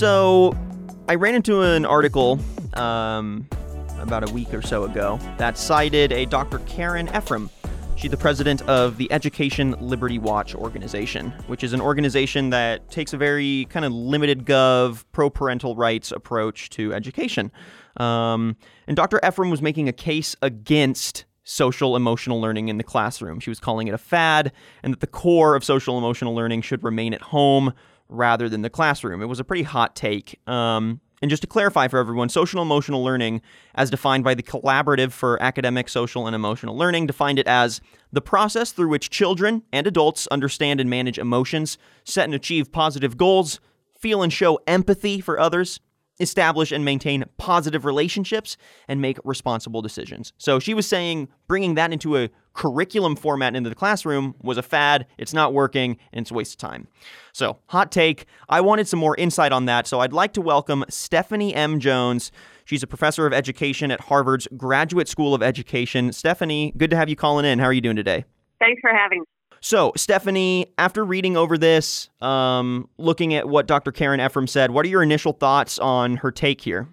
So, I ran into an article um, about a week or so ago that cited a Dr. Karen Effrem. She's the president of the Education Liberty Watch organization, which is an organization that takes a very kind of limited gov, pro parental rights approach to education. Um, and Dr. Effrem was making a case against social emotional learning in the classroom. She was calling it a fad, and that the core of social emotional learning should remain at home rather than the classroom. It was a pretty hot take. Um, and just to clarify for everyone, social emotional learning, as defined by the Collaborative for Academic, Social, and Emotional Learning, defined it as the process through which children and adults understand and manage emotions, set and achieve positive goals, feel and show empathy for others, establish and maintain positive relationships, and make responsible decisions. So she was saying bringing that into a curriculum format into the classroom was a fad, it's not working, and it's a waste of time. So, hot take. I wanted some more insight on that, so I'd like to welcome Stephanie M. Jones. She's a professor of education at Harvard's Graduate School of Education. Stephanie, good to have you calling in. How are you doing today? Thanks for having me. So, Stephanie, after reading over this, um, looking at what Dr. Karen Effrem said, what are your initial thoughts on her take here?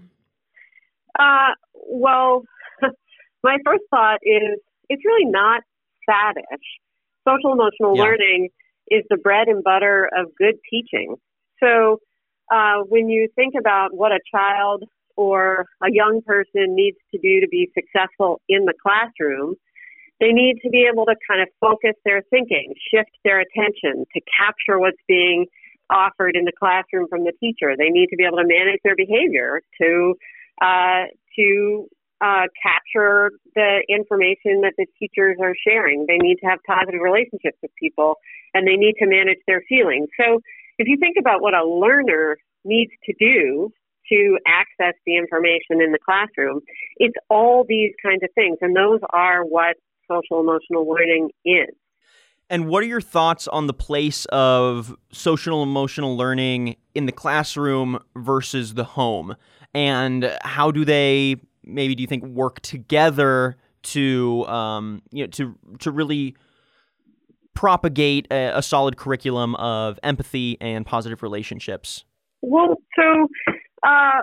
Uh, well, my first thought is it's really not faddish. Social emotional yeah. learning is the bread and butter of good teaching. So, uh, when you think about what a child or a young person needs to do to be successful in the classroom, they need to be able to kind of focus their thinking, shift their attention to capture what's being offered in the classroom from the teacher. They need to be able to manage their behavior to uh, to uh, capture the information that the teachers are sharing. They need to have positive relationships with people, and they need to manage their feelings. So, if you think about what a learner needs to do to access the information in the classroom, it's all these kinds of things, and those are what social emotional learning is. And what are your thoughts on the place of social emotional learning in the classroom versus the home? And how do they maybe do you think work together to um, you know to to really propagate a, a solid curriculum of empathy and positive relationships? Well, so uh,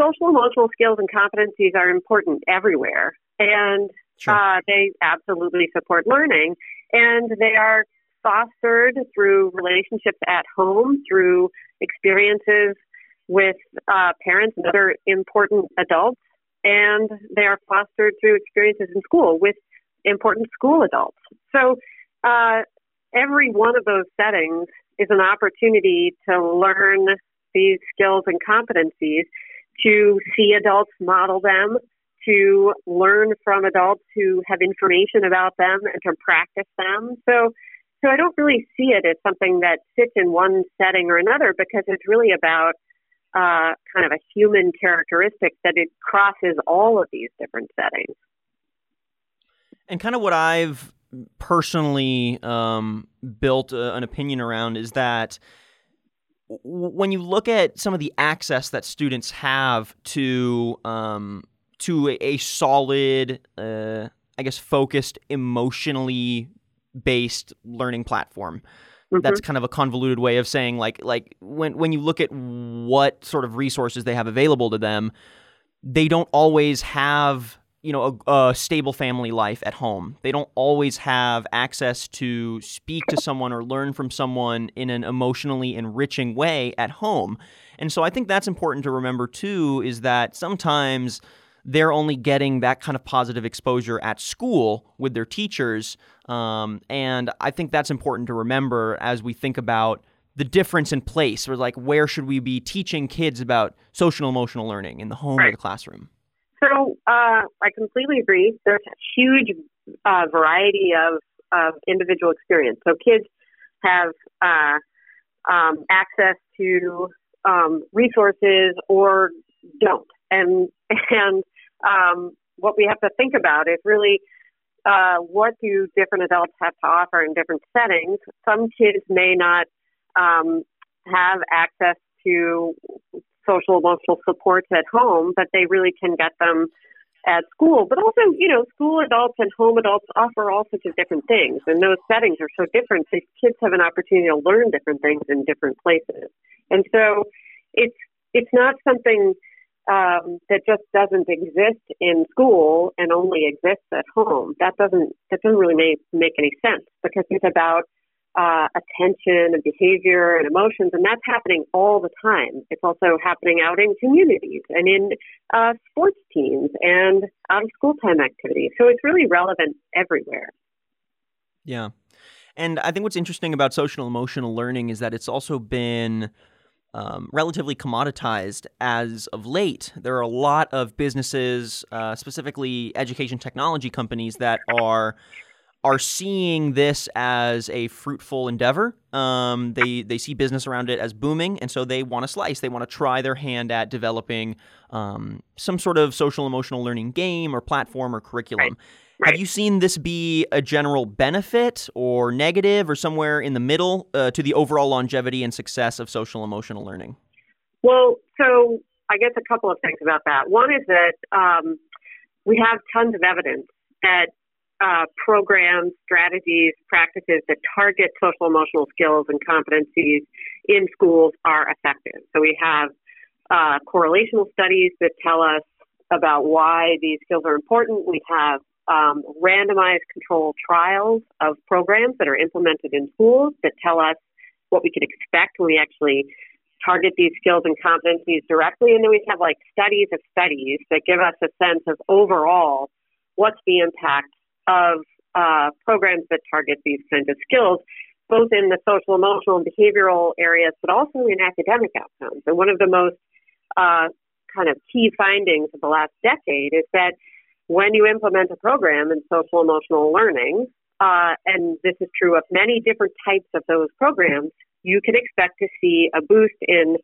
social emotional skills and competencies are important everywhere, and Sure. Uh, they absolutely support learning, and they are fostered through relationships at home, through experiences with uh, parents and other important adults, and they are fostered through experiences in school with important school adults. So uh, every one of those settings is an opportunity to learn these skills and competencies, to see adults model them, to learn from adults who have information about them and to practice them. So, so I don't really see it as something that sits in one setting or another because it's really about uh, kind of a human characteristic that it crosses all of these different settings. And kind of what I've personally um, built a, an opinion around is that when you look at some of the access that students have to um, to a, a solid, uh, I guess, focused, emotionally based learning platform. Mm-hmm. That's kind of a convoluted way of saying like like when when you look at what sort of resources they have available to them, they don't always have you know a, a, stable family life at home. They don't always have access to speak to someone or learn from someone in an emotionally enriching way at home. And so I think that's important to remember too is that sometimes they're only getting that kind of positive exposure at school with their teachers. Um, and I think that's important to remember as we think about the difference in place or like where should we be teaching kids about social emotional learning in the home right. or the classroom? So uh, I completely agree. There's a huge uh, variety of, of individual experience. So kids have uh, um, access to um, resources or don't, and and um, what we have to think about is really uh, what do different adults have to offer in different settings. Some kids may not um, have access to social emotional supports at home, but they really can get them at school. But also, you know, school adults and home adults offer all sorts of different things, and those settings are so different. So kids have an opportunity to learn different things in different places. And so, it's it's not something um, that just doesn't exist in school and only exists at home. That doesn't that doesn't really make make any sense because it's about uh, attention and behavior and emotions, and that's happening all the time. It's also happening out in communities and in uh, sports teams and out of school time activities. So it's really relevant everywhere. Yeah. And I think what's interesting about social emotional learning is that it's also been um, relatively commoditized as of late. There are a lot of businesses, uh, specifically education technology companies, that are are seeing this as a fruitful endeavor. Um, they they see business around it as booming, and so they want to slice. They want to try their hand at developing um, some sort of social emotional learning game or platform or curriculum. Right. Right. Have you seen this be a general benefit or negative or somewhere in the middle uh, to the overall longevity and success of social emotional learning? Well, so I guess a couple of things about that. One is that um, we have tons of evidence that uh, programs, strategies, practices that target social emotional skills and competencies in schools are effective. So we have uh, correlational studies that tell us about why these skills are important. We have um, randomized control trials of programs that are implemented in schools that tell us what we could expect when we actually target these skills and competencies directly. And then we have like studies of studies that give us a sense of overall what's the impact of uh, programs that target these kinds of skills, both in the social, emotional, and behavioral areas, but also in academic outcomes. And one of the most uh, kind of key findings of the last decade is that when you implement a program in social emotional learning, uh, and this is true of many different types of those programs, you can expect to see a boost in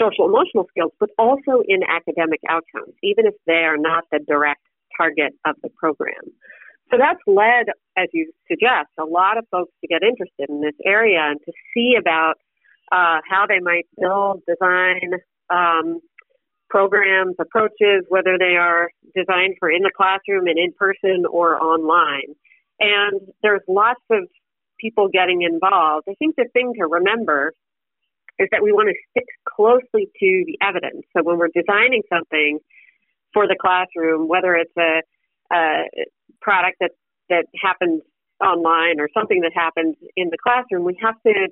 social emotional skills, but also in academic outcomes, even if they are not the direct target of the program. So that's led, as you suggest, a lot of folks to get interested in this area and to see about uh, how they might build, design, um, programs, approaches, whether they are designed for in the classroom and in person or online. And there's lots of people getting involved. I think the thing to remember is that we want to stick closely to the evidence. So when we're designing something for the classroom, whether it's a, a product that that happens online or something that happens in the classroom, we have to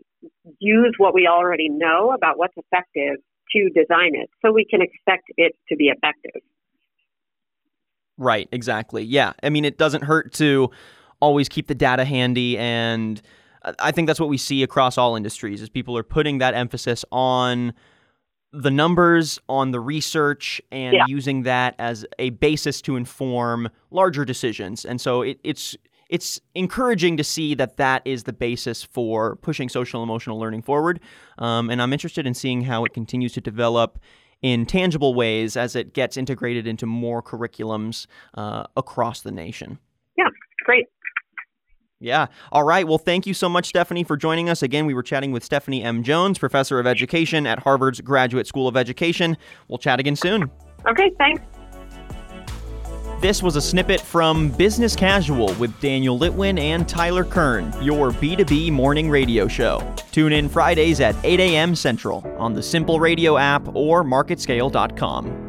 use what we already know about what's effective to design it so we can expect it to be effective. Right, exactly. Yeah. I mean, it doesn't hurt to always keep the data handy and I think that's what we see across all industries is people are putting that emphasis on the numbers, on the research, and yeah. using that as a basis to inform larger decisions. And so it, it's it's encouraging to see that that is the basis for pushing social emotional learning forward. Um, and I'm interested in seeing how it continues to develop in tangible ways as it gets integrated into more curriculums uh, across the nation. Yeah, great. Yeah. All right. Well, thank you so much, Stephanie, for joining us. Again, we were chatting with Stephanie M. Jones, professor of education at Harvard's Graduate School of Education. We'll chat again soon. Okay, thanks. This was a snippet from Business Casual with Daniel Litwin and Tyler Kern, your B2B morning radio show. Tune in Fridays at 8 a.m. Central on the Simple Radio app or marketscale.com.